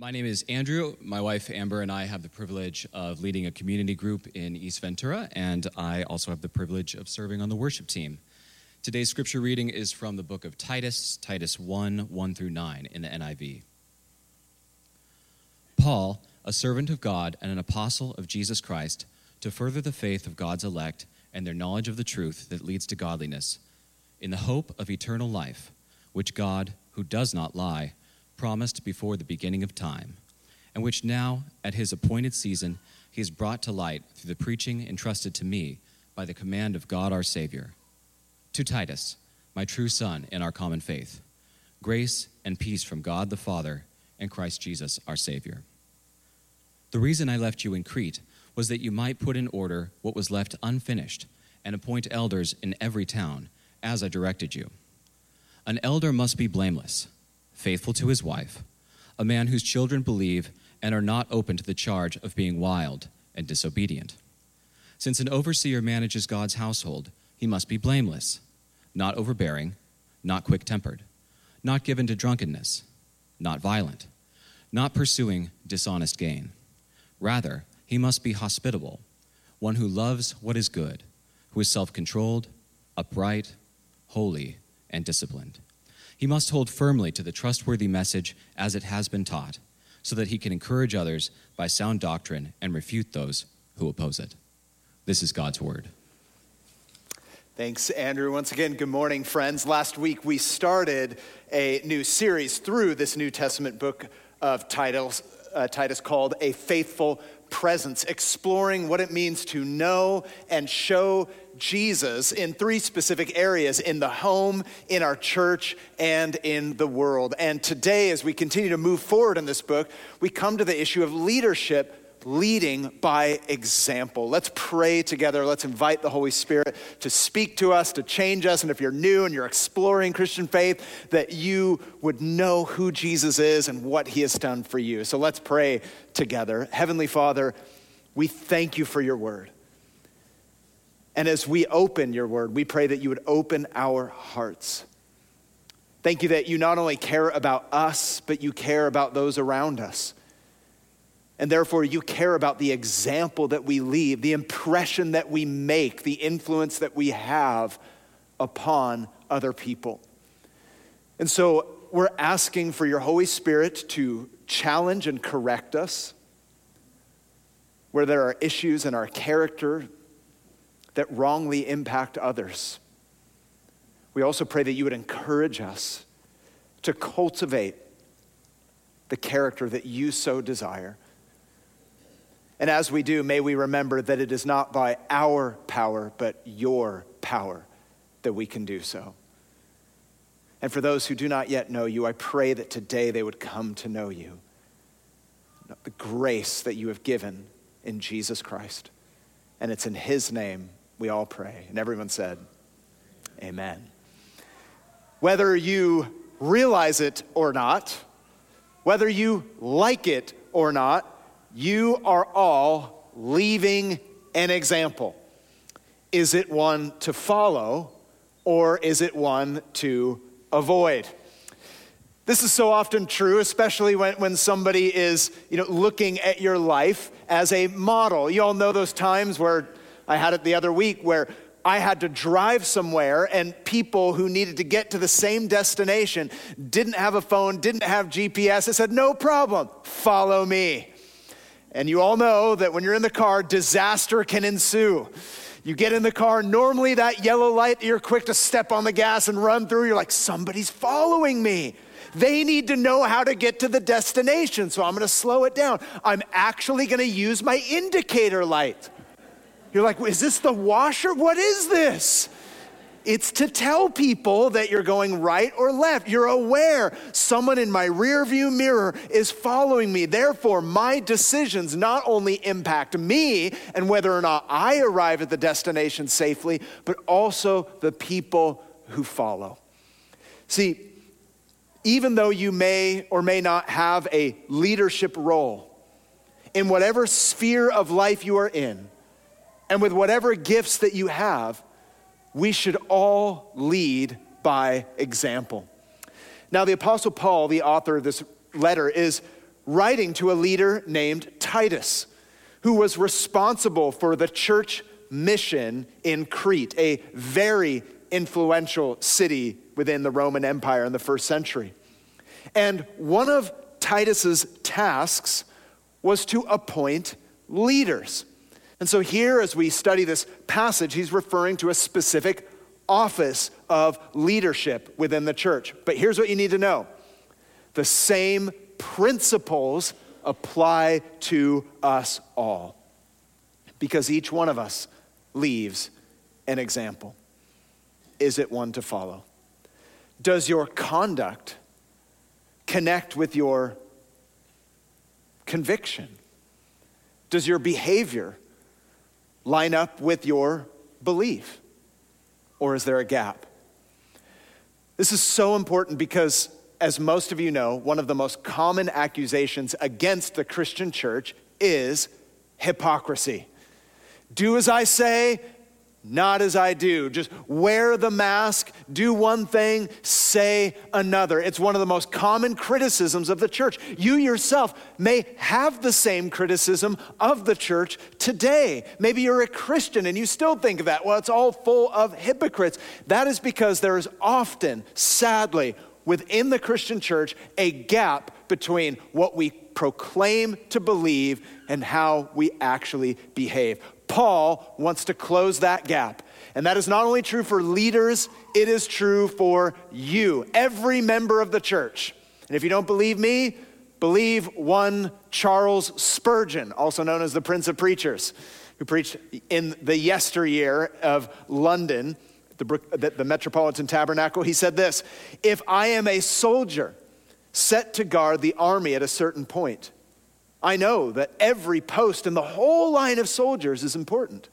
My name is Andrew. My wife Amber and I have the privilege of leading a community group in East Ventura, and I also have the privilege of serving on the worship team. Today's scripture reading is from the book of Titus, Titus 1 1 through 9 in the NIV. Paul, a servant of God and an apostle of Jesus Christ, to further the faith of God's elect and their knowledge of the truth that leads to godliness, in the hope of eternal life, which God, who does not lie, promised before the beginning of time, and which now, at his appointed season, he has brought to light through the preaching entrusted to me by the command of God our Savior. To Titus, my true son in our common faith, grace and peace from God the Father and Christ Jesus our Savior. The reason I left you in Crete was that you might put in order what was left unfinished and appoint elders in every town, as I directed you. An elder must be blameless faithful to his wife, a man whose children believe and are not open to the charge of being wild and disobedient. Since an overseer manages God's household, he must be blameless, not overbearing, not quick tempered, not given to drunkenness, not violent, not pursuing dishonest gain. Rather, he must be hospitable, one who loves what is good, who is self controlled, upright, holy, and disciplined. He must hold firmly to the trustworthy message as it has been taught, so that he can encourage others by sound doctrine and refute those who oppose it. This is God's word. Thanks, Andrew. Once again, good morning, friends. Last week we started a new series through this New Testament book of Titus, uh, Titus called A Faithful Presence, exploring what it means to know and show Jesus in three specific areas in the home, in our church, and in the world. And today, as we continue to move forward in this book, we come to the issue of leadership leading by example. Let's pray together. Let's invite the Holy Spirit to speak to us, to change us. And if you're new and you're exploring Christian faith, that you would know who Jesus is and what he has done for you. So let's pray together. Heavenly Father, we thank you for your word. And as we open your word, we pray that you would open our hearts. Thank you that you not only care about us, but you care about those around us. And therefore, you care about the example that we leave, the impression that we make, the influence that we have upon other people. And so, we're asking for your Holy Spirit to challenge and correct us where there are issues in our character that wrongly impact others. We also pray that you would encourage us to cultivate the character that you so desire. And as we do, may we remember that it is not by our power, but your power that we can do so. And for those who do not yet know you, I pray that today they would come to know you, the grace that you have given in Jesus Christ. And it's in his name we all pray. And everyone said, Amen. Whether you realize it or not, whether you like it or not, you are all leaving an example. Is it one to follow or is it one to avoid? This is so often true, especially when, when somebody is you know, looking at your life as a model. You all know those times where I had it the other week where I had to drive somewhere, and people who needed to get to the same destination didn't have a phone, didn't have GPS. I said, No problem, follow me. And you all know that when you're in the car, disaster can ensue. You get in the car, normally that yellow light, you're quick to step on the gas and run through. You're like, Somebody's following me. They need to know how to get to the destination, so I'm gonna slow it down. I'm actually gonna use my indicator light. You're like, is this the washer? What is this? It's to tell people that you're going right or left. You're aware someone in my rear view mirror is following me. Therefore, my decisions not only impact me and whether or not I arrive at the destination safely, but also the people who follow. See, even though you may or may not have a leadership role in whatever sphere of life you are in, and with whatever gifts that you have, we should all lead by example. Now, the Apostle Paul, the author of this letter, is writing to a leader named Titus, who was responsible for the church mission in Crete, a very influential city within the Roman Empire in the first century. And one of Titus's tasks was to appoint leaders. And so here, as we study this passage, he's referring to a specific office of leadership within the church. But here's what you need to know the same principles apply to us all because each one of us leaves an example. Is it one to follow? Does your conduct connect with your conviction? Does your behavior line up with your belief? Or is there a gap? This is so important because, as most of you know, one of the most common accusations against the Christian church is hypocrisy. Do as I say, not as I do. Just wear the mask, do one thing, say another. It's one of the most common criticisms of the church. You yourself may have the same criticism of the church today. Maybe you're a Christian and you still think of that. Well, it's all full of hypocrites. That is because there is often, sadly, within the Christian church, a gap between what we proclaim to believe and how we actually behave. Paul wants to close that gap. And that is not only true for leaders, it is true for you, every member of the church. And if you don't believe me, believe one Charles Spurgeon, also known as the Prince of Preachers, who preached in the yesteryear of London, the, the, the Metropolitan Tabernacle. He said this If I am a soldier set to guard the army at a certain point, I know that every post in the whole line of soldiers is important,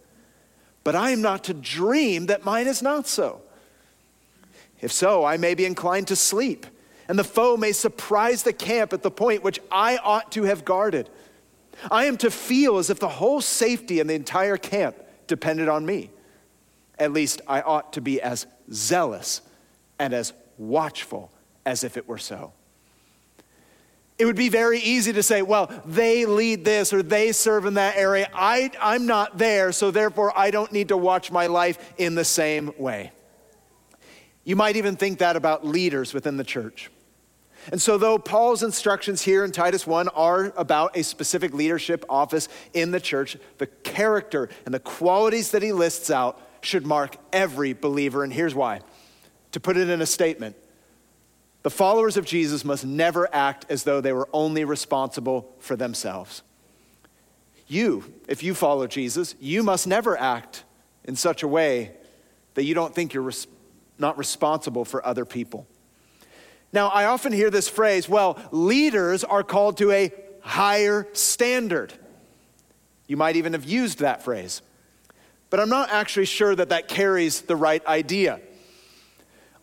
but I am not to dream that mine is not so. If so, I may be inclined to sleep, and the foe may surprise the camp at the point which I ought to have guarded. I am to feel as if the whole safety and the entire camp depended on me. At least I ought to be as zealous and as watchful as if it were so. It would be very easy to say, well, they lead this or they serve in that area. I, I'm not there, so therefore I don't need to watch my life in the same way. You might even think that about leaders within the church. And so, though Paul's instructions here in Titus 1 are about a specific leadership office in the church, the character and the qualities that he lists out should mark every believer. And here's why. To put it in a statement, the followers of Jesus must never act as though they were only responsible for themselves. You, if you follow Jesus, you must never act in such a way that you don't think you're res- not responsible for other people. Now, I often hear this phrase well, leaders are called to a higher standard. You might even have used that phrase. But I'm not actually sure that that carries the right idea.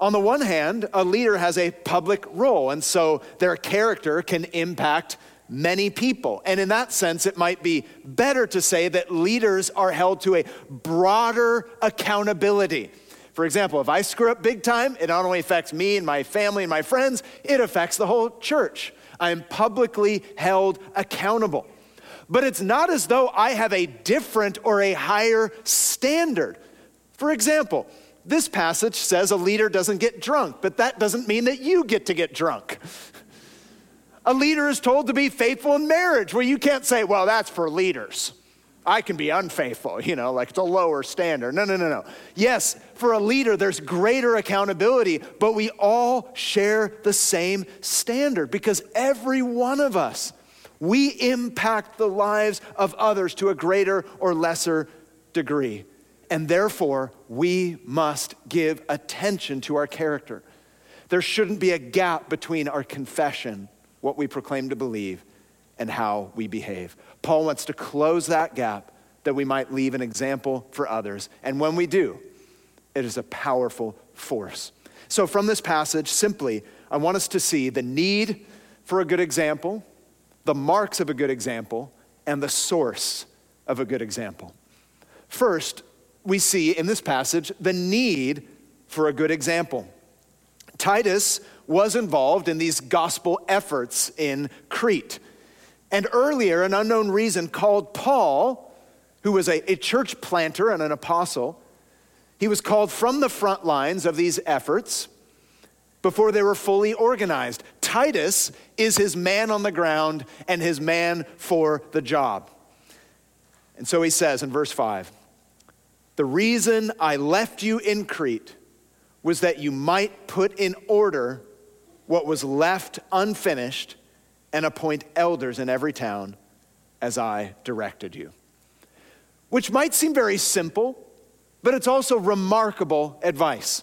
On the one hand, a leader has a public role, and so their character can impact many people. And in that sense, it might be better to say that leaders are held to a broader accountability. For example, if I screw up big time, it not only affects me and my family and my friends, it affects the whole church. I am publicly held accountable. But it's not as though I have a different or a higher standard. For example, this passage says a leader doesn't get drunk, but that doesn't mean that you get to get drunk. A leader is told to be faithful in marriage, where you can't say, well, that's for leaders. I can be unfaithful, you know, like it's a lower standard. No, no, no, no. Yes, for a leader, there's greater accountability, but we all share the same standard because every one of us, we impact the lives of others to a greater or lesser degree and therefore we must give attention to our character. There shouldn't be a gap between our confession, what we proclaim to believe, and how we behave. Paul wants to close that gap that we might leave an example for others. And when we do, it is a powerful force. So, from this passage, simply, I want us to see the need for a good example, the marks of a good example, and the source of a good example. First, we see in this passage the need for a good example. Titus was involved in these gospel efforts in Crete. and earlier, an unknown reason, called Paul, who was a, a church planter and an apostle. He was called from the front lines of these efforts before they were fully organized. Titus is his man on the ground and his man for the job. And so he says in verse 5 The reason I left you in Crete was that you might put in order what was left unfinished and appoint elders in every town as I directed you. Which might seem very simple, but it's also remarkable advice.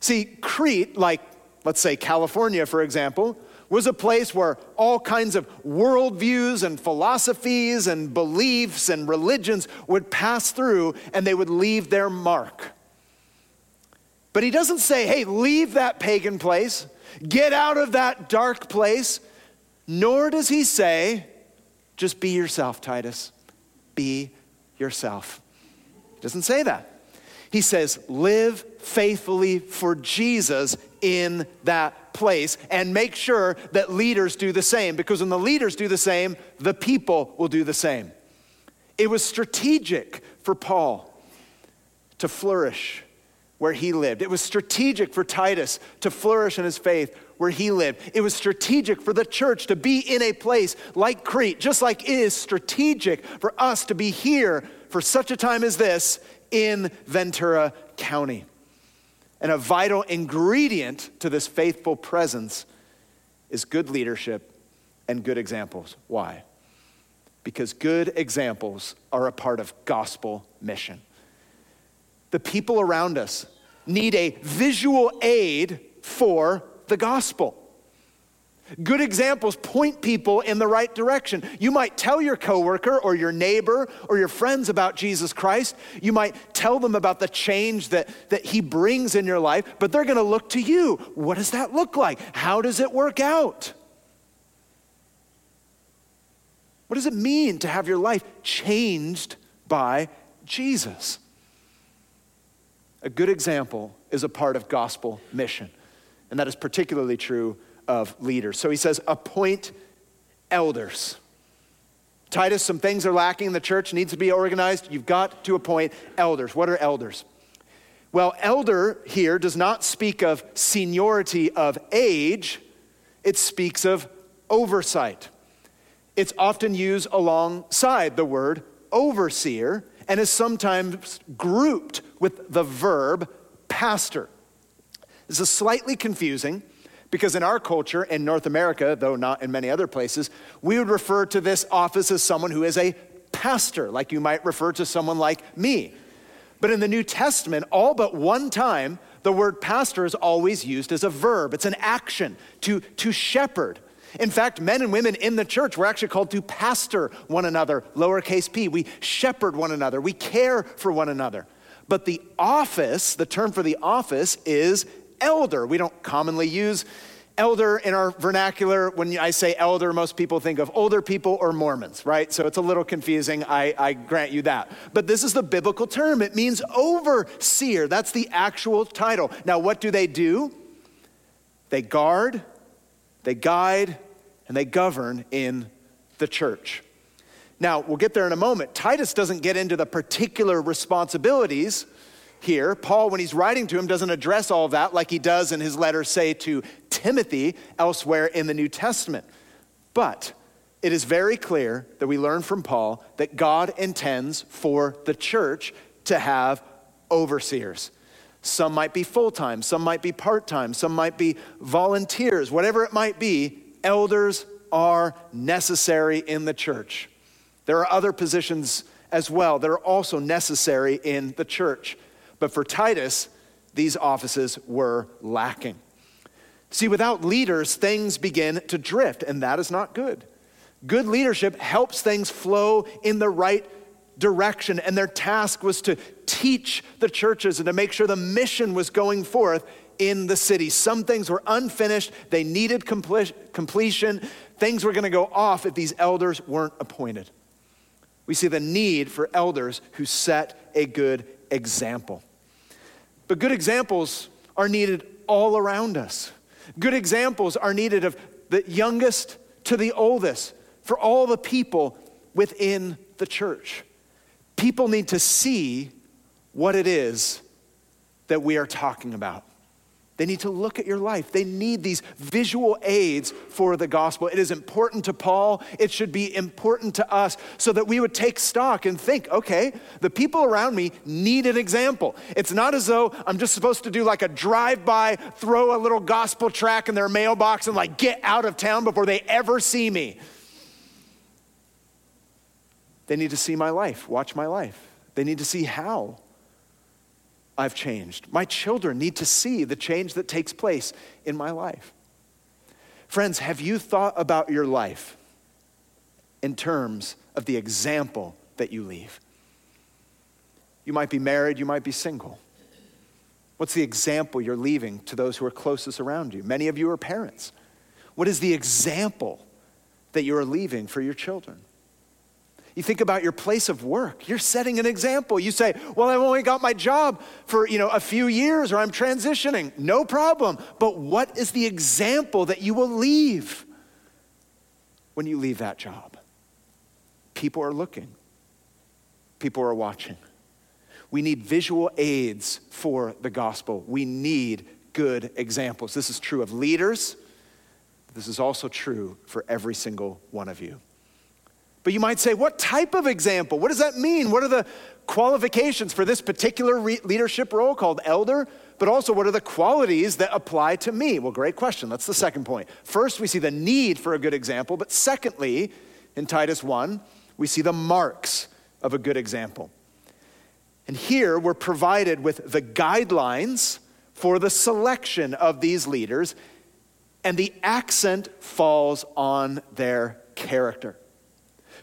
See, Crete, like let's say California, for example, was a place where all kinds of worldviews and philosophies and beliefs and religions would pass through and they would leave their mark. But he doesn't say, hey, leave that pagan place, get out of that dark place, nor does he say, just be yourself, Titus. Be yourself. He doesn't say that. He says, live faithfully for Jesus in that place and make sure that leaders do the same because when the leaders do the same, the people will do the same. It was strategic for Paul to flourish where he lived. It was strategic for Titus to flourish in his faith where he lived. It was strategic for the church to be in a place like Crete, just like it is strategic for us to be here for such a time as this in Ventura County. And a vital ingredient to this faithful presence is good leadership and good examples. Why? Because good examples are a part of gospel mission. The people around us need a visual aid for the gospel. Good examples point people in the right direction. You might tell your coworker or your neighbor or your friends about Jesus Christ. You might tell them about the change that, that he brings in your life, but they're going to look to you. What does that look like? How does it work out? What does it mean to have your life changed by Jesus? A good example is a part of gospel mission, and that is particularly true of leaders. So he says, appoint elders. Titus, some things are lacking. in The church needs to be organized. You've got to appoint elders. What are elders? Well, elder here does not speak of seniority of age, it speaks of oversight. It's often used alongside the word overseer and is sometimes grouped with the verb pastor. This is slightly confusing because in our culture, in North America, though not in many other places, we would refer to this office as someone who is a pastor, like you might refer to someone like me. But in the New Testament, all but one time, the word pastor is always used as a verb. It's an action to, to shepherd. In fact, men and women in the church were actually called to pastor one another, lowercase p. We shepherd one another, we care for one another. But the office, the term for the office, is elder. We don't commonly use elder in our vernacular. When I say elder, most people think of older people or Mormons, right? So it's a little confusing. I, I, grant you that. But this is the biblical term. It means overseer. That's the actual title. Now, what do they do? They guard, they guide, and they govern in the church. Now, we'll get there in a moment. Titus doesn't get into the particular responsibilities here. Paul, when he's writing to him, doesn't address all that like he does in his letter, say, to Timothy elsewhere in the New Testament. But it is very clear that we learn from Paul that God intends for the church to have overseers. Some might be full time, some might be part time, some might be volunteers, whatever it might be, elders are necessary in the church. There are other positions as well that are also necessary in the church. But for Titus, these offices were lacking. See, without leaders, things begin to drift, and that is not good. Good leadership helps things flow in the right direction, and their task was to teach the churches and to make sure the mission was going forth in the city. Some things were unfinished, they needed completion. Things were going to go off if these elders weren't appointed. We see the need for elders who set a good example. But good examples are needed all around us. Good examples are needed of the youngest to the oldest, for all the people within the church. People need to see what it is that we are talking about. They need to look at your life. They need these visual aids for the gospel. It is important to Paul. It should be important to us so that we would take stock and think okay, the people around me need an example. It's not as though I'm just supposed to do like a drive by, throw a little gospel track in their mailbox and like get out of town before they ever see me. They need to see my life, watch my life. They need to see how I've changed. My children need to see the change that takes place in my life. Friends, have you thought about your life in terms of the example that you leave? You might be married, you might be single. What's the example you're leaving to those who are closest around you? Many of you are parents. What is the example that you are leaving for your children? You think about your place of work. You're setting an example. You say, "Well, I've only got my job for, you know, a few years or I'm transitioning." No problem. But what is the example that you will leave when you leave that job? People are looking. People are watching. We need visual aids for the gospel. We need good examples. This is true of leaders. This is also true for every single one of you. But you might say, what type of example? What does that mean? What are the qualifications for this particular re- leadership role called elder? But also, what are the qualities that apply to me? Well, great question. That's the second point. First, we see the need for a good example. But secondly, in Titus 1, we see the marks of a good example. And here we're provided with the guidelines for the selection of these leaders, and the accent falls on their character.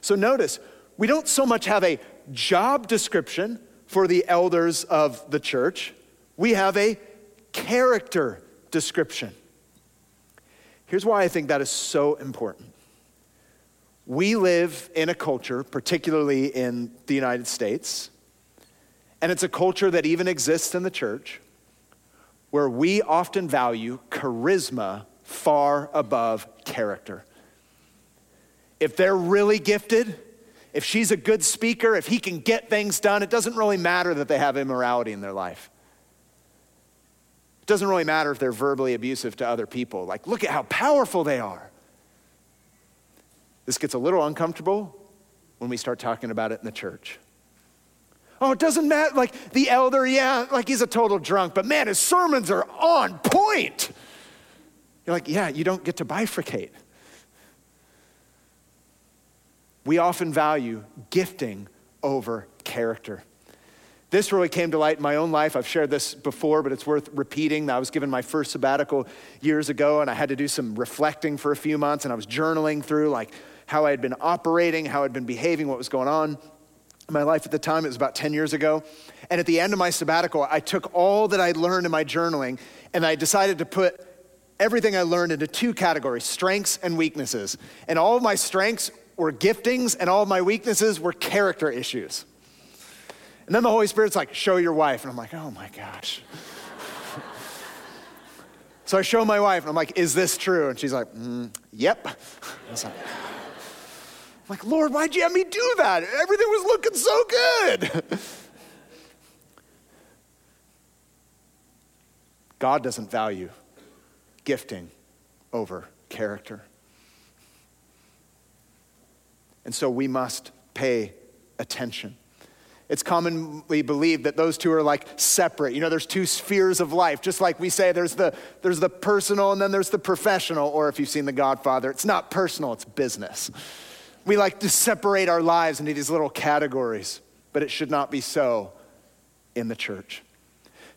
So notice, we don't so much have a job description for the elders of the church, we have a character description. Here's why I think that is so important. We live in a culture, particularly in the United States, and it's a culture that even exists in the church, where we often value charisma far above character if they're really gifted, if she's a good speaker, if he can get things done, it doesn't really matter that they have immorality in their life. It doesn't really matter if they're verbally abusive to other people. Like, look at how powerful they are. This gets a little uncomfortable when we start talking about it in the church. Oh, it doesn't matter. Like the elder, yeah, like he's a total drunk, but man, his sermons are on point. You're like, yeah, you don't get to bifurcate we often value gifting over character. This really came to light in my own life. I've shared this before, but it's worth repeating. I was given my first sabbatical years ago, and I had to do some reflecting for a few months, and I was journaling through like how I had been operating, how I'd been behaving, what was going on in my life at the time. It was about 10 years ago. And at the end of my sabbatical, I took all that I'd learned in my journaling, and I decided to put everything I learned into two categories strengths and weaknesses. And all of my strengths were giftings, and all my weaknesses were character issues. And then the Holy Spirit's like, show your wife. And I'm like, oh my gosh. so I show my wife, and I'm like, is this true? And she's like, mm, yep. I'm like, Lord, why'd you have me do that? Everything was looking so good. God doesn't value gifting over character. And so we must pay attention. It's commonly believed that those two are like separate. You know, there's two spheres of life. Just like we say there's the, there's the personal and then there's the professional, or if you've seen The Godfather, it's not personal, it's business. We like to separate our lives into these little categories, but it should not be so in the church.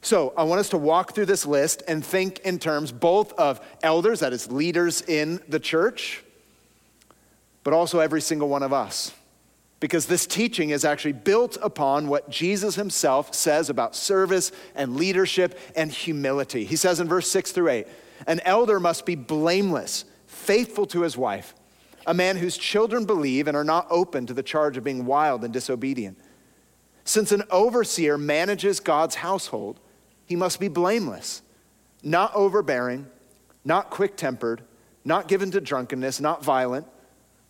So I want us to walk through this list and think in terms both of elders, that is, leaders in the church, but also every single one of us. Because this teaching is actually built upon what Jesus himself says about service and leadership and humility. He says in verse 6 through 8 An elder must be blameless, faithful to his wife, a man whose children believe and are not open to the charge of being wild and disobedient. Since an overseer manages God's household, he must be blameless, not overbearing, not quick tempered, not given to drunkenness, not violent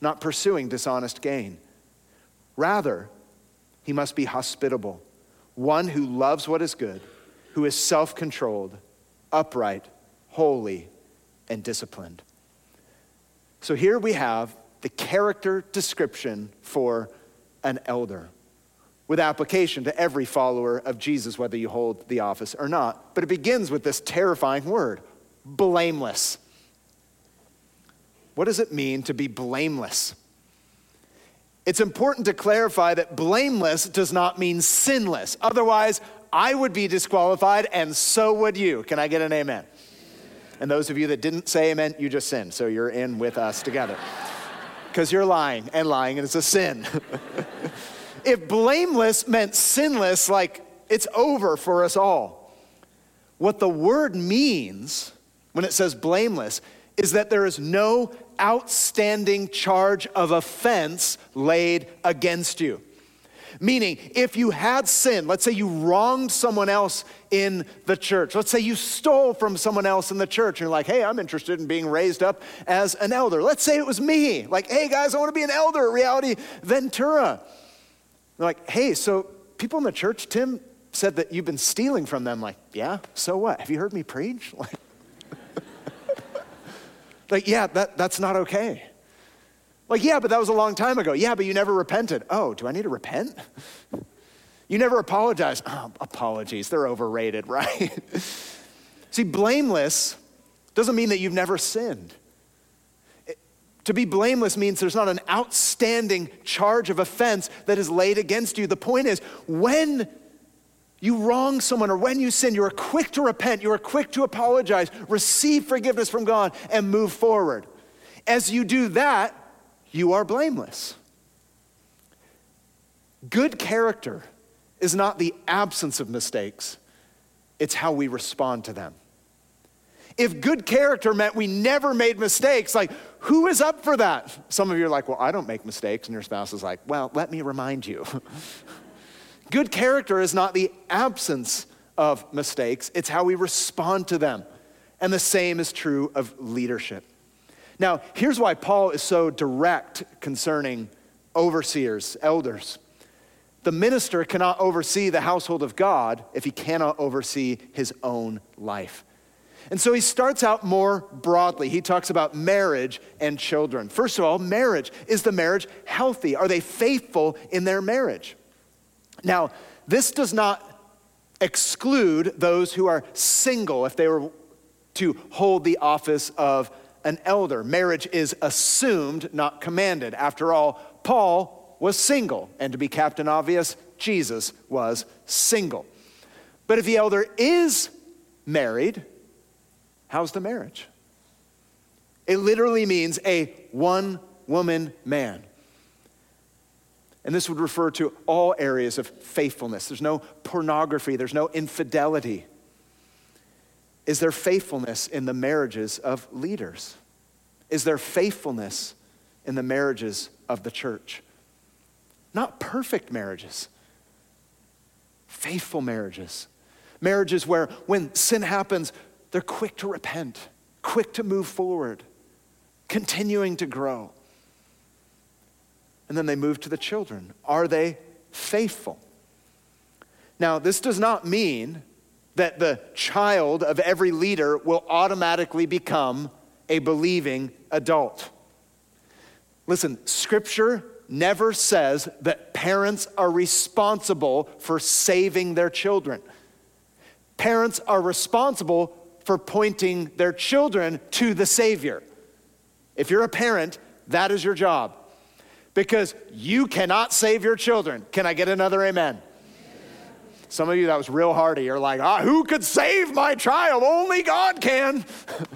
not pursuing dishonest gain. Rather, he must be hospitable, one who loves what is good, who is self controlled, upright, holy, and disciplined. So here we have the character description for an elder with application to every follower of Jesus, whether you hold the office or not. But it begins with this terrifying word blameless. What does it mean to be blameless? It's important to clarify that blameless does not mean sinless. Otherwise, I would be disqualified and so would you. Can I get an amen? And those of you that didn't say amen, you just sinned. So you're in with us together. Because you're lying, and lying is a sin. if blameless meant sinless, like it's over for us all. What the word means when it says blameless is that there is no outstanding charge of offense laid against you. Meaning, if you had sin, let's say you wronged someone else in the church, let's say you stole from someone else in the church, and you're like, hey, I'm interested in being raised up as an elder. Let's say it was me, like, hey guys, I want to be an elder at Reality Ventura. They're like, hey, so people in the church, Tim said that you've been stealing from them. Like, yeah, so what? Have you heard me preach? Like, like yeah, that, that's not okay. Like, yeah, but that was a long time ago. Yeah, but you never repented. Oh, do I need to repent? You never apologized. Oh, apologies, they're overrated, right? See, blameless doesn't mean that you've never sinned. To be blameless means there's not an outstanding charge of offense that is laid against you. The point is, when you wrong someone or when you sin, you are quick to repent, you are quick to apologize, receive forgiveness from God, and move forward. As you do that, you are blameless. Good character is not the absence of mistakes, it's how we respond to them. If good character meant we never made mistakes, like, who is up for that? Some of you are like, well, I don't make mistakes. And your spouse is like, well, let me remind you. good character is not the absence of mistakes, it's how we respond to them. And the same is true of leadership. Now, here's why Paul is so direct concerning overseers, elders. The minister cannot oversee the household of God if he cannot oversee his own life. And so he starts out more broadly. He talks about marriage and children. First of all, marriage. Is the marriage healthy? Are they faithful in their marriage? Now, this does not exclude those who are single if they were to hold the office of an elder. Marriage is assumed, not commanded. After all, Paul was single, and to be captain obvious, Jesus was single. But if the elder is married, How's the marriage? It literally means a one woman man. And this would refer to all areas of faithfulness. There's no pornography, there's no infidelity. Is there faithfulness in the marriages of leaders? Is there faithfulness in the marriages of the church? Not perfect marriages, faithful marriages. Marriages where when sin happens, they're quick to repent, quick to move forward, continuing to grow. And then they move to the children. Are they faithful? Now, this does not mean that the child of every leader will automatically become a believing adult. Listen, scripture never says that parents are responsible for saving their children. Parents are responsible for pointing their children to the Savior. If you're a parent, that is your job because you cannot save your children. Can I get another amen? Some of you, that was real hardy. You're like, ah, who could save my child? Only God can.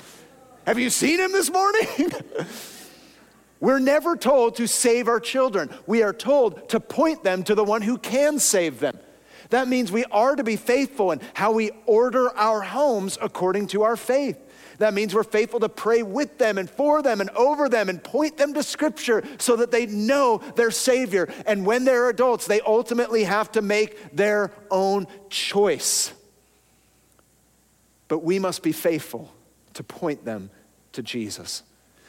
Have you seen him this morning? We're never told to save our children. We are told to point them to the one who can save them. That means we are to be faithful in how we order our homes according to our faith. That means we're faithful to pray with them and for them and over them and point them to Scripture so that they know their Savior. And when they're adults, they ultimately have to make their own choice. But we must be faithful to point them to Jesus.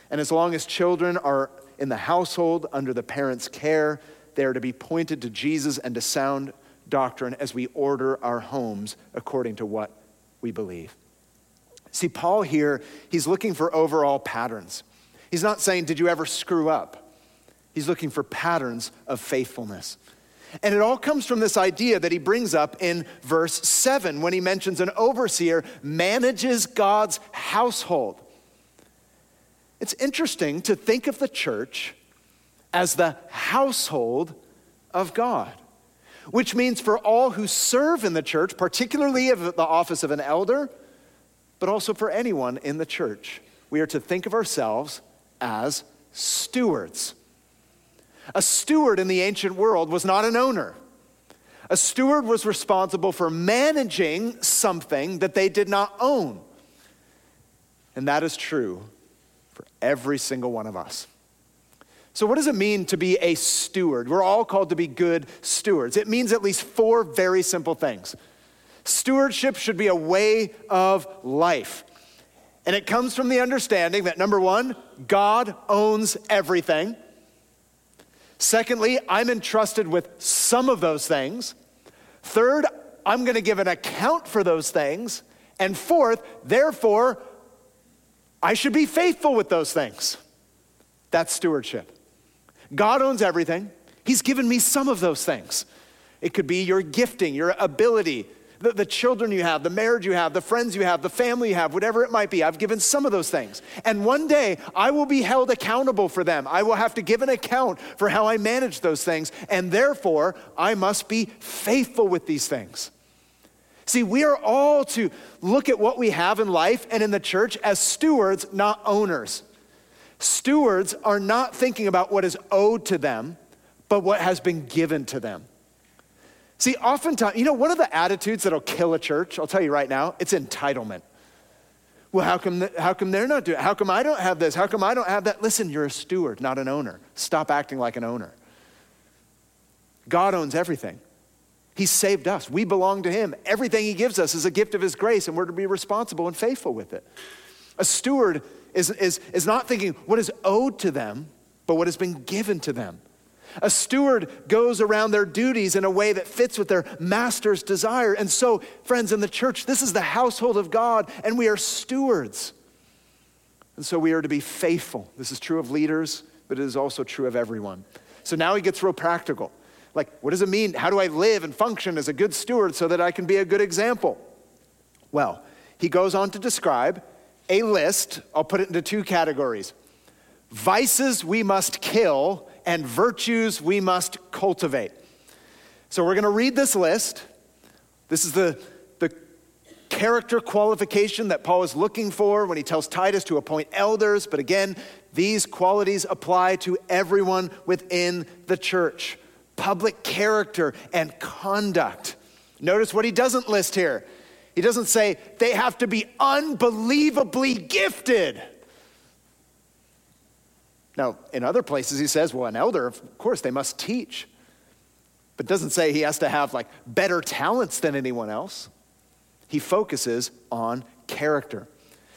And as long as children are in the household under the parents' care. They are to be pointed to Jesus and to sound doctrine as we order our homes according to what we believe. See, Paul here, he's looking for overall patterns. He's not saying, Did you ever screw up? He's looking for patterns of faithfulness. And it all comes from this idea that he brings up in verse 7 when he mentions an overseer manages God's household. It's interesting to think of the church as the household of God, which means for all who serve in the church, particularly of the office of an elder, but also for anyone in the church, we are to think of ourselves as stewards. A steward in the ancient world was not an owner. A steward was responsible for managing something that they did not own. And that is true for every single one of us. So, what does it mean to be a steward? We're all called to be good stewards. It means at least four very simple things. Stewardship should be a way of life. And it comes from the understanding that number one, God owns everything. Secondly, I'm entrusted with some of those things. Third, I'm going to give an account for those things. And fourth, therefore, I should be faithful with those things. That's stewardship. God owns everything. He's given me some of those things. It could be your gifting, your ability, the, the children you have, the marriage you have, the friends you have, the family you have, whatever it might be. I've given some of those things. And one day I will be held accountable for them. I will have to give an account for how I manage those things. And therefore, I must be faithful with these things. See, we are all to look at what we have in life and in the church as stewards, not owners. Stewards are not thinking about what is owed to them, but what has been given to them. See, oftentimes, you know, one of the attitudes that'll kill a church, I'll tell you right now, it's entitlement. Well, how come, how come they're not doing it? How come I don't have this? How come I don't have that? Listen, you're a steward, not an owner. Stop acting like an owner. God owns everything. He saved us. We belong to Him. Everything He gives us is a gift of His grace, and we're to be responsible and faithful with it. A steward is, is, is not thinking what is owed to them, but what has been given to them. A steward goes around their duties in a way that fits with their master's desire. And so, friends, in the church, this is the household of God, and we are stewards. And so we are to be faithful. This is true of leaders, but it is also true of everyone. So now he gets real practical. Like, what does it mean? How do I live and function as a good steward so that I can be a good example? Well, he goes on to describe a list. I'll put it into two categories vices we must kill and virtues we must cultivate. So we're going to read this list. This is the, the character qualification that Paul is looking for when he tells Titus to appoint elders. But again, these qualities apply to everyone within the church public character and conduct. Notice what he doesn't list here. He doesn't say they have to be unbelievably gifted. Now, in other places, he says, well, an elder, of course, they must teach. But doesn't say he has to have like better talents than anyone else. He focuses on character.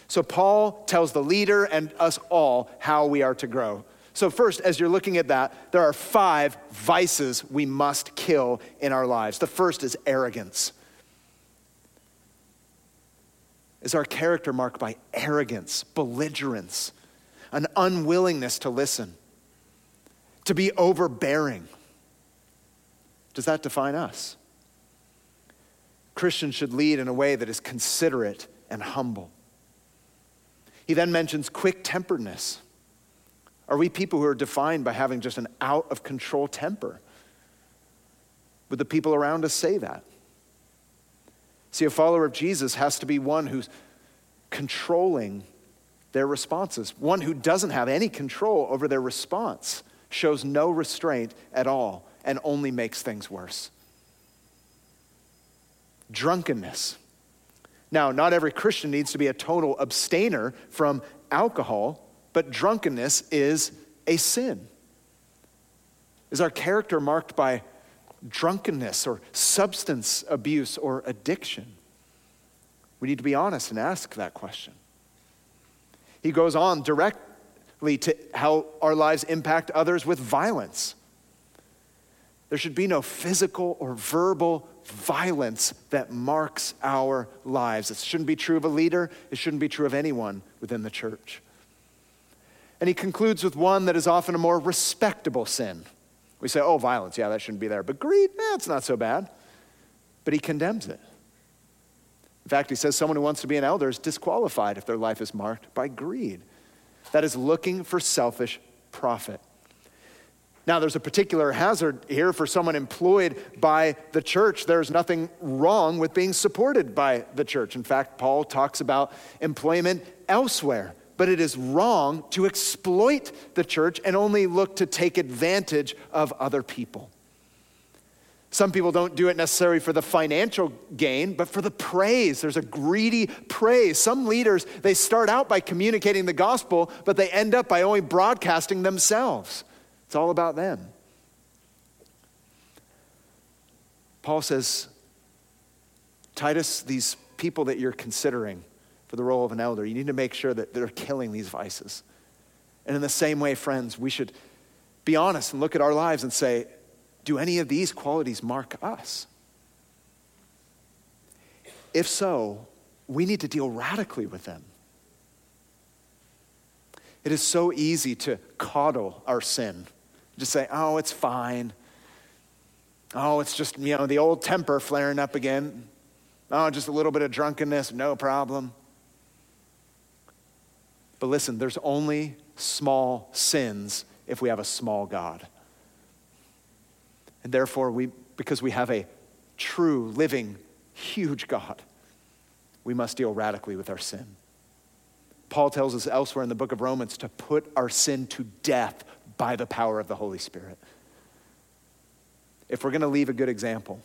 So Paul tells the leader and us all how we are to grow. So, first, as you're looking at that, there are five vices we must kill in our lives. The first is arrogance. Is our character marked by arrogance, belligerence, an unwillingness to listen, to be overbearing. Does that define us? Christians should lead in a way that is considerate and humble. He then mentions quick temperedness. Are we people who are defined by having just an out of control temper? Would the people around us say that? See, a follower of Jesus has to be one who's controlling their responses. One who doesn't have any control over their response shows no restraint at all and only makes things worse. Drunkenness. Now, not every Christian needs to be a total abstainer from alcohol, but drunkenness is a sin. Is our character marked by drunkenness or substance abuse or addiction? We need to be honest and ask that question. He goes on directly to how our lives impact others with violence. There should be no physical or verbal violence that marks our lives. It shouldn't be true of a leader, it shouldn't be true of anyone within the church. And he concludes with one that is often a more respectable sin. We say, oh, violence, yeah, that shouldn't be there. But greed, eh, it's not so bad. But he condemns it. In fact, he says someone who wants to be an elder is disqualified if their life is marked by greed. That is looking for selfish profit. Now, there's a particular hazard here for someone employed by the church. There's nothing wrong with being supported by the church. In fact, Paul talks about employment elsewhere. But it is wrong to exploit the church and only look to take advantage of other people. Some people don't do it necessarily for the financial gain, but for the praise. There's a greedy praise. Some leaders, they start out by communicating the gospel, but they end up by only broadcasting themselves. It's all about them. Paul says, Titus, these people that you're considering for the role of an elder, you need to make sure that they're killing these vices. And in the same way, friends, we should be honest and look at our lives and say, do any of these qualities mark us? If so, we need to deal radically with them. It is so easy to coddle our sin. Just say, oh, it's fine. Oh, it's just, you know, the old temper flaring up again. Oh, just a little bit of drunkenness, no problem. But listen, there's only small sins if we have a small God. And therefore, we, because we have a true, living, huge God, we must deal radically with our sin. Paul tells us elsewhere in the book of Romans to put our sin to death by the power of the Holy Spirit. If we're going to leave a good example,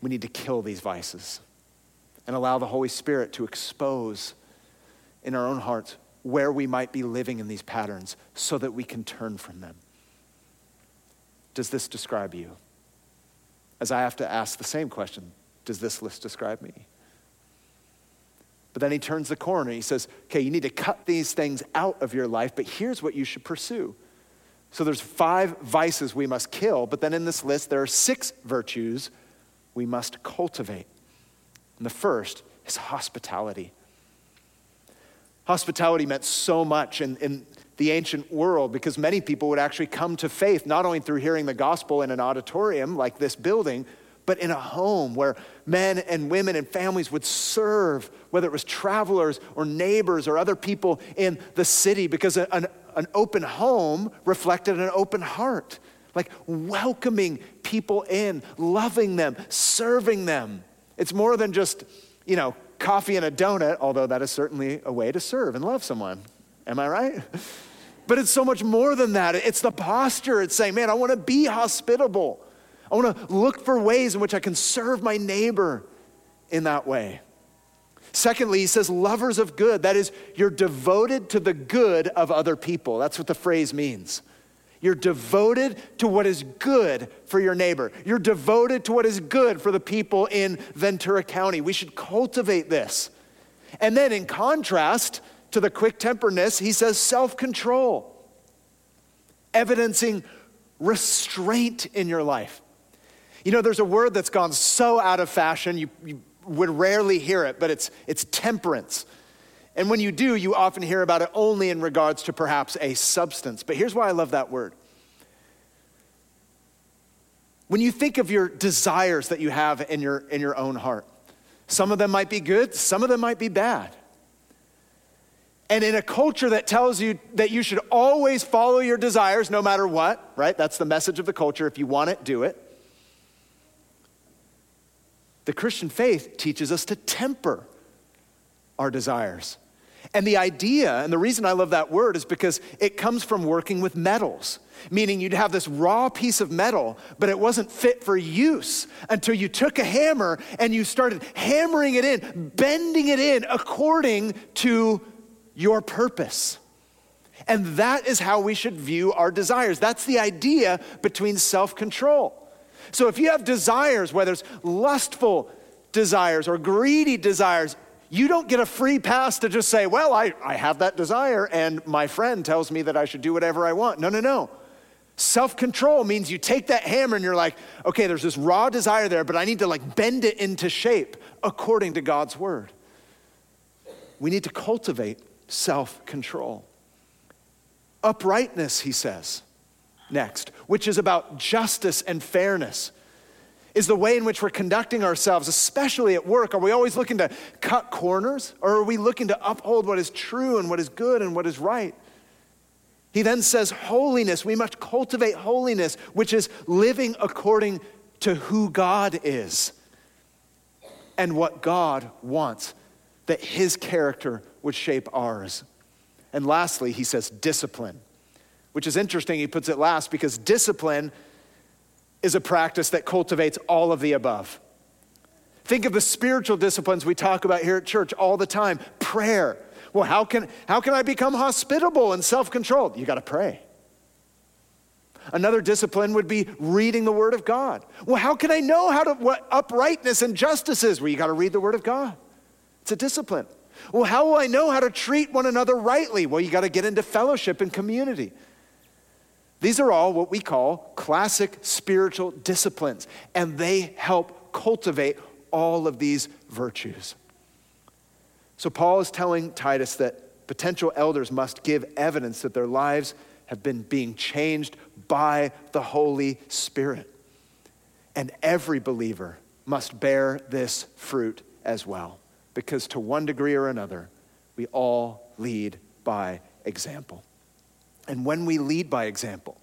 we need to kill these vices and allow the Holy Spirit to expose in our own hearts where we might be living in these patterns so that we can turn from them. Does this describe you? As I have to ask the same question Does this list describe me? But then he turns the corner. He says, Okay, you need to cut these things out of your life, but here's what you should pursue. So there's five vices we must kill, but then in this list, there are six virtues we must cultivate. And the first is hospitality. Hospitality meant so much in, in the ancient world because many people would actually come to faith not only through hearing the gospel in an auditorium like this building, but in a home where men and women and families would serve, whether it was travelers or neighbors or other people in the city, because an, an open home reflected an open heart. Like welcoming people in, loving them, serving them. It's more than just, you know, coffee and a donut, although that is certainly a way to serve and love someone. Am I right? But it's so much more than that. It's the posture. It's saying, man, I want to be hospitable. I want to look for ways in which I can serve my neighbor in that way. Secondly, he says, lovers of good. That is, you're devoted to the good of other people. That's what the phrase means. You're devoted to what is good for your neighbor. You're devoted to what is good for the people in Ventura County. We should cultivate this. And then, in contrast, to the quick temperedness, he says self control, evidencing restraint in your life. You know, there's a word that's gone so out of fashion, you, you would rarely hear it, but it's, it's temperance. And when you do, you often hear about it only in regards to perhaps a substance. But here's why I love that word. When you think of your desires that you have in your, in your own heart, some of them might be good, some of them might be bad. And in a culture that tells you that you should always follow your desires no matter what, right? That's the message of the culture. If you want it, do it. The Christian faith teaches us to temper our desires. And the idea, and the reason I love that word is because it comes from working with metals, meaning you'd have this raw piece of metal, but it wasn't fit for use until you took a hammer and you started hammering it in, bending it in according to your purpose. And that is how we should view our desires. That's the idea between self control. So if you have desires, whether it's lustful desires or greedy desires, You don't get a free pass to just say, Well, I, I have that desire, and my friend tells me that I should do whatever I want. No, no, no. Self control means you take that hammer and you're like, okay, there's this raw desire there, but I need to like bend it into shape according to God's word. We need to cultivate self control. Uprightness, he says, next, which is about justice and fairness, is the way in which we're conducting ourselves, especially at work. Are we always looking to cut corners, or are we looking to uphold what is true and what is good and what is right? He then says, Holiness. We must cultivate holiness, which is living according to who God is and what God wants, that His character would shape ours. And lastly, he says, discipline, which is interesting. He puts it last because discipline is a practice that cultivates all of the above. Think of the spiritual disciplines we talk about here at church all the time prayer well, how can, how can I become hospitable and self controlled? You got to pray. Another discipline would be reading the Word of God. Well, how can I know how to, what uprightness and justice is? Well, you got to read the Word of God. It's a discipline. Well, how will I know how to treat one another rightly? Well, you got to get into fellowship and community. These are all what we call classic spiritual disciplines, and they help cultivate all of these virtues. So, Paul is telling Titus that potential elders must give evidence that their lives have been being changed by the Holy Spirit. And every believer must bear this fruit as well, because to one degree or another, we all lead by example. And when we lead by example,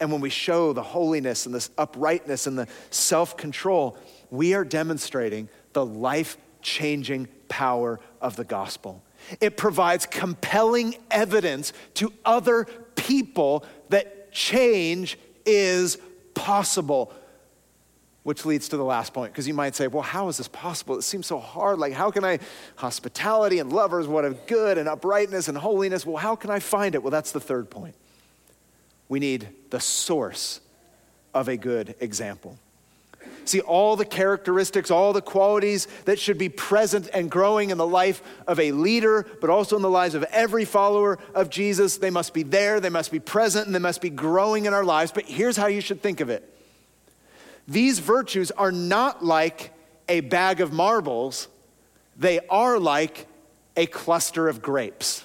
and when we show the holiness and this uprightness and the self control, we are demonstrating the life changing power of the gospel. It provides compelling evidence to other people that change is possible. Which leads to the last point, because you might say, well, how is this possible? It seems so hard. Like, how can I, hospitality and lovers, what of good and uprightness and holiness? Well, how can I find it? Well, that's the third point. We need the source of a good example. See, all the characteristics, all the qualities that should be present and growing in the life of a leader, but also in the lives of every follower of Jesus, they must be there, they must be present, and they must be growing in our lives. But here's how you should think of it these virtues are not like a bag of marbles, they are like a cluster of grapes.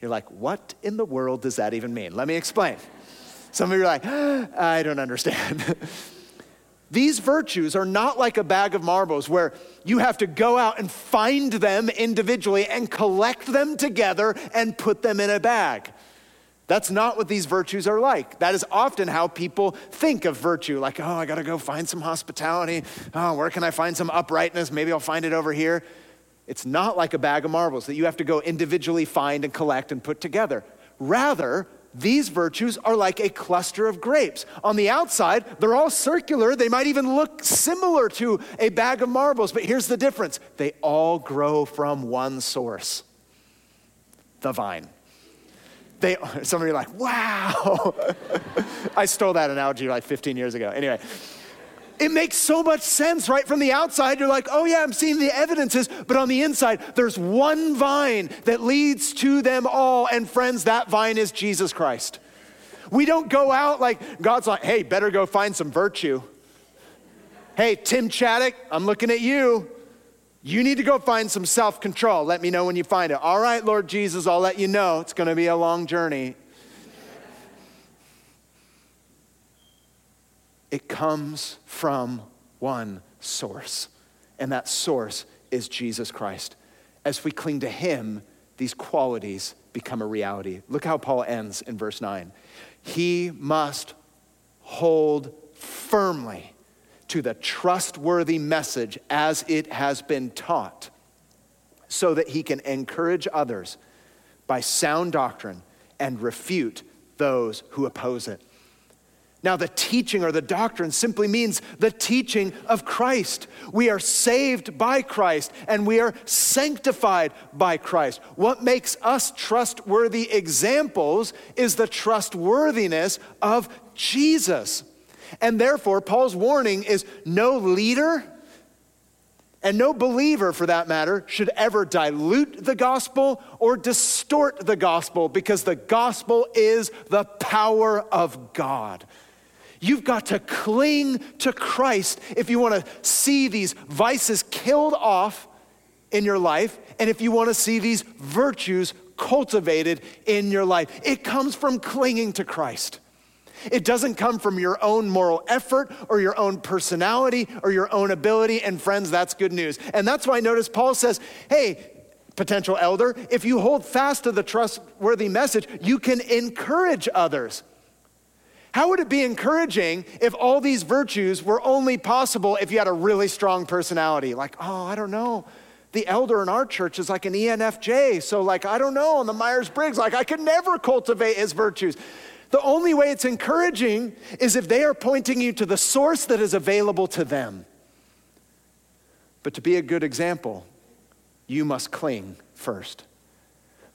You're like, what in the world does that even mean? Let me explain. Some of you are like, ah, I don't understand. These virtues are not like a bag of marbles where you have to go out and find them individually and collect them together and put them in a bag. That's not what these virtues are like. That is often how people think of virtue like, oh, I gotta go find some hospitality. Oh, where can I find some uprightness? Maybe I'll find it over here. It's not like a bag of marbles that you have to go individually find and collect and put together. Rather, these virtues are like a cluster of grapes. On the outside, they're all circular. They might even look similar to a bag of marbles, but here's the difference they all grow from one source the vine. They, some of you are like, wow. I stole that analogy like 15 years ago. Anyway, it makes so much sense, right? From the outside, you're like, oh yeah, I'm seeing the evidences. But on the inside, there's one vine that leads to them all. And friends, that vine is Jesus Christ. We don't go out like God's like, hey, better go find some virtue. Hey, Tim Chaddick, I'm looking at you. You need to go find some self control. Let me know when you find it. All right, Lord Jesus, I'll let you know. It's going to be a long journey. It comes from one source, and that source is Jesus Christ. As we cling to Him, these qualities become a reality. Look how Paul ends in verse 9. He must hold firmly to the trustworthy message as it has been taught, so that he can encourage others by sound doctrine and refute those who oppose it. Now, the teaching or the doctrine simply means the teaching of Christ. We are saved by Christ and we are sanctified by Christ. What makes us trustworthy examples is the trustworthiness of Jesus. And therefore, Paul's warning is no leader, And no believer, for that matter, should ever dilute the gospel or distort the gospel because the gospel is the power of God. You've got to cling to Christ if you want to see these vices killed off in your life and if you want to see these virtues cultivated in your life. It comes from clinging to Christ. It doesn't come from your own moral effort or your own personality or your own ability. And friends, that's good news. And that's why notice Paul says, hey, potential elder, if you hold fast to the trustworthy message, you can encourage others. How would it be encouraging if all these virtues were only possible if you had a really strong personality? Like, oh, I don't know. The elder in our church is like an ENFJ. So, like, I don't know, on the Myers Briggs, like, I could never cultivate his virtues. The only way it's encouraging is if they are pointing you to the source that is available to them. But to be a good example, you must cling first.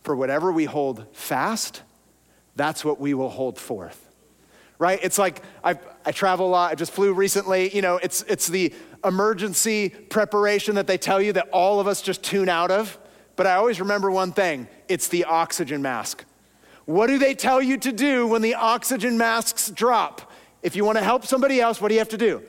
For whatever we hold fast, that's what we will hold forth. Right? It's like I, I travel a lot. I just flew recently. You know, it's, it's the emergency preparation that they tell you that all of us just tune out of. But I always remember one thing it's the oxygen mask. What do they tell you to do when the oxygen masks drop? If you want to help somebody else, what do you have to do?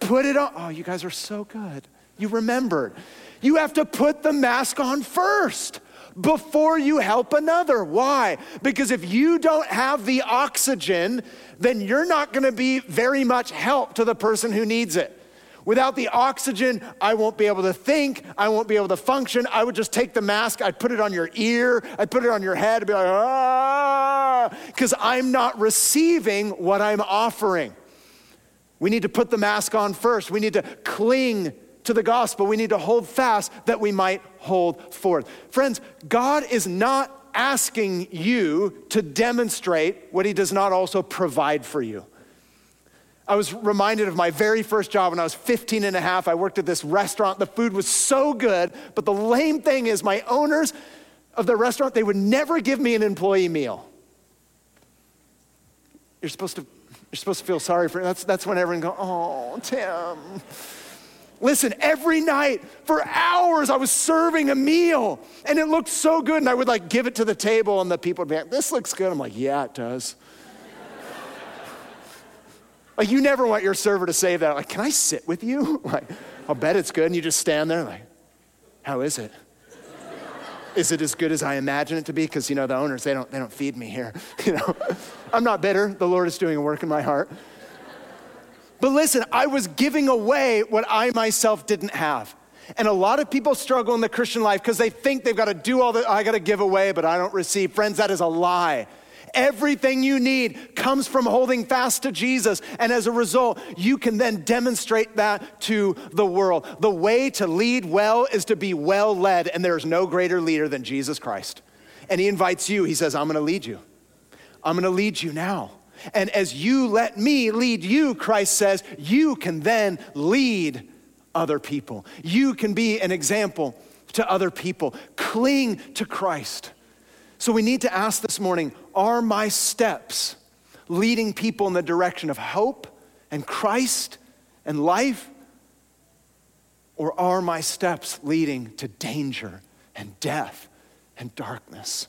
Put it on. Oh, you guys are so good. You remembered. You have to put the mask on first before you help another. Why? Because if you don't have the oxygen, then you're not going to be very much help to the person who needs it. Without the oxygen, I won't be able to think. I won't be able to function. I would just take the mask, I'd put it on your ear, I'd put it on your head, and be like, ah, because I'm not receiving what I'm offering. We need to put the mask on first. We need to cling to the gospel. We need to hold fast that we might hold forth. Friends, God is not asking you to demonstrate what He does not also provide for you. I was reminded of my very first job when I was 15 and a half. I worked at this restaurant. The food was so good, but the lame thing is, my owners of the restaurant, they would never give me an employee meal. You're supposed to, you're supposed to feel sorry for that's that's when everyone go, oh, Tim. Listen, every night for hours I was serving a meal and it looked so good. And I would like give it to the table and the people would be like, this looks good. I'm like, yeah, it does. Like, you never want your server to say that. Like, can I sit with you? Like, I'll bet it's good. And you just stand there, like, how is it? Is it as good as I imagine it to be? Because, you know, the owners, they don't, they don't feed me here. You know, I'm not bitter. The Lord is doing a work in my heart. But listen, I was giving away what I myself didn't have. And a lot of people struggle in the Christian life because they think they've got to do all that, I got to give away, but I don't receive. Friends, that is a lie. Everything you need comes from holding fast to Jesus. And as a result, you can then demonstrate that to the world. The way to lead well is to be well led, and there's no greater leader than Jesus Christ. And he invites you, he says, I'm gonna lead you. I'm gonna lead you now. And as you let me lead you, Christ says, you can then lead other people. You can be an example to other people. Cling to Christ. So we need to ask this morning are my steps leading people in the direction of hope and Christ and life? Or are my steps leading to danger and death and darkness?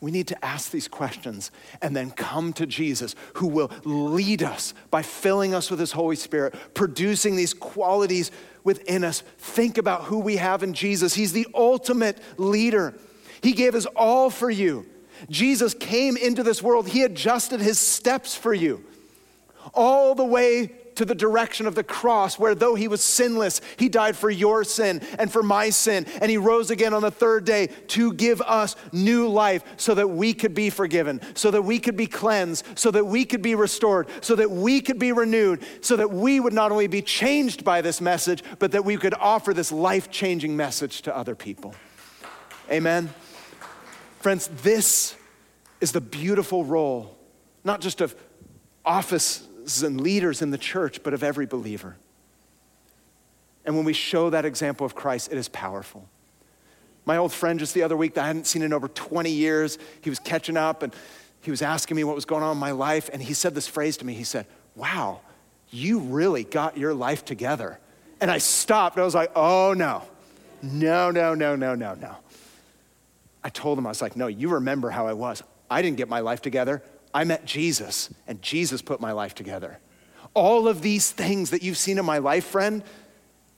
We need to ask these questions and then come to Jesus, who will lead us by filling us with His Holy Spirit, producing these qualities within us. Think about who we have in Jesus. He's the ultimate leader. He gave His all for you. Jesus came into this world, He adjusted His steps for you all the way to the direction of the cross, where though he was sinless, he died for your sin and for my sin. And he rose again on the third day to give us new life so that we could be forgiven, so that we could be cleansed, so that we could be restored, so that we could be renewed, so that we would not only be changed by this message, but that we could offer this life changing message to other people. Amen. Friends, this is the beautiful role, not just of offices and leaders in the church, but of every believer. And when we show that example of Christ, it is powerful. My old friend just the other week that I hadn't seen in over 20 years, he was catching up and he was asking me what was going on in my life. And he said this phrase to me He said, Wow, you really got your life together. And I stopped. I was like, oh no, no, no, no, no, no, no. I told him, I was like, no, you remember how I was. I didn't get my life together. I met Jesus, and Jesus put my life together. All of these things that you've seen in my life, friend,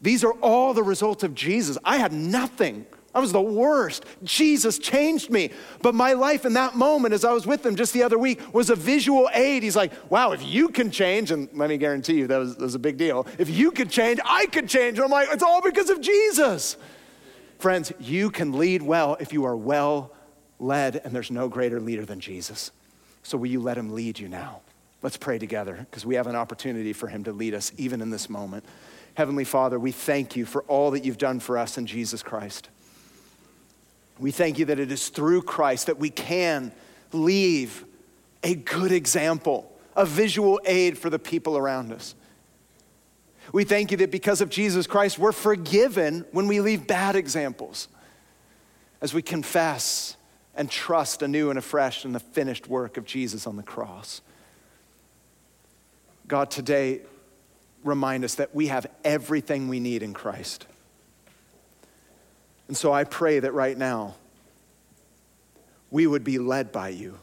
these are all the result of Jesus. I had nothing. I was the worst. Jesus changed me. But my life in that moment, as I was with him just the other week, was a visual aid. He's like, wow, if you can change, and let me guarantee you that was, that was a big deal. If you could change, I could change. And I'm like, it's all because of Jesus. Friends, you can lead well if you are well led, and there's no greater leader than Jesus. So will you let him lead you now? Let's pray together because we have an opportunity for him to lead us even in this moment. Heavenly Father, we thank you for all that you've done for us in Jesus Christ. We thank you that it is through Christ that we can leave a good example, a visual aid for the people around us. We thank you that because of Jesus Christ, we're forgiven when we leave bad examples as we confess and trust anew and afresh in the finished work of Jesus on the cross. God, today, remind us that we have everything we need in Christ. And so I pray that right now we would be led by you.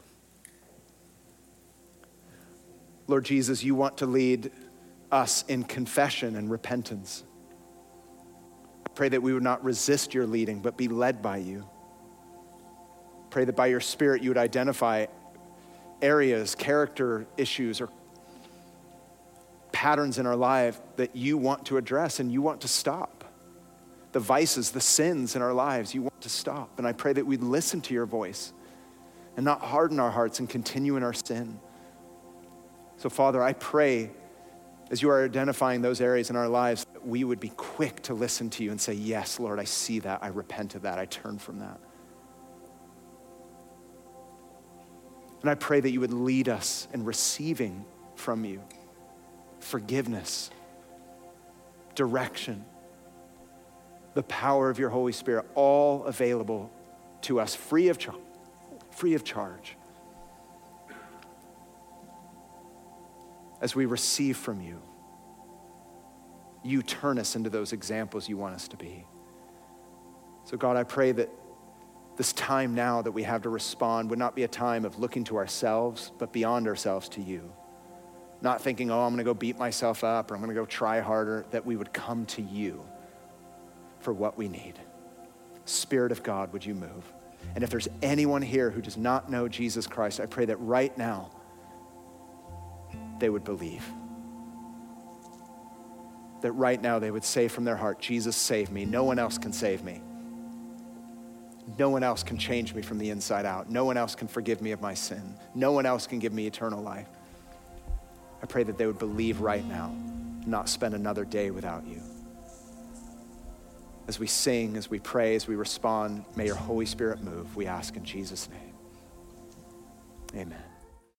Lord Jesus, you want to lead us in confession and repentance. Pray that we would not resist your leading, but be led by you. Pray that by your Spirit you would identify areas, character issues, or patterns in our life that you want to address and you want to stop the vices, the sins in our lives you want to stop. And I pray that we'd listen to your voice and not harden our hearts and continue in our sin. So, Father, I pray as you are identifying those areas in our lives we would be quick to listen to you and say, Yes, Lord, I see that. I repent of that. I turn from that. And I pray that you would lead us in receiving from you forgiveness, direction the power of your Holy Spirit, all available to us free of, char- free of charge. As we receive from you, you turn us into those examples you want us to be. So, God, I pray that this time now that we have to respond would not be a time of looking to ourselves, but beyond ourselves to you. Not thinking, oh, I'm going to go beat myself up or I'm going to go try harder, that we would come to you for what we need. Spirit of God, would you move? And if there's anyone here who does not know Jesus Christ, I pray that right now they would believe. That right now they would say from their heart, Jesus, save me. No one else can save me. No one else can change me from the inside out. No one else can forgive me of my sin. No one else can give me eternal life. I pray that they would believe right now, not spend another day without you as we sing, as we pray, as we respond, may your Holy Spirit move. We ask in Jesus' name. Amen.